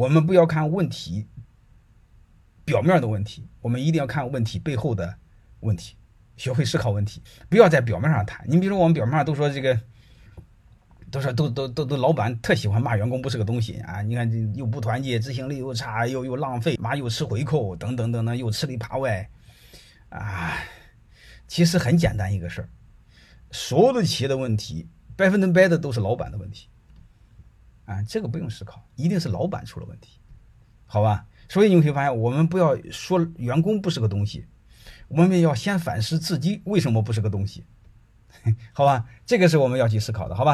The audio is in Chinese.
我们不要看问题表面的问题，我们一定要看问题背后的问题，学会思考问题，不要在表面上谈。你比如说，我们表面上都说这个，都说都都都都，老板特喜欢骂员工不是个东西啊！你看这又不团结，执行力又差，又又浪费，妈又吃回扣，等等等等，又吃里扒外，啊，其实很简单一个事儿，所有的企业的问题，百分之百的都是老板的问题。啊，这个不用思考，一定是老板出了问题，好吧？所以你会发现，我们不要说员工不是个东西，我们要先反思自己为什么不是个东西，好吧？这个是我们要去思考的，好吧？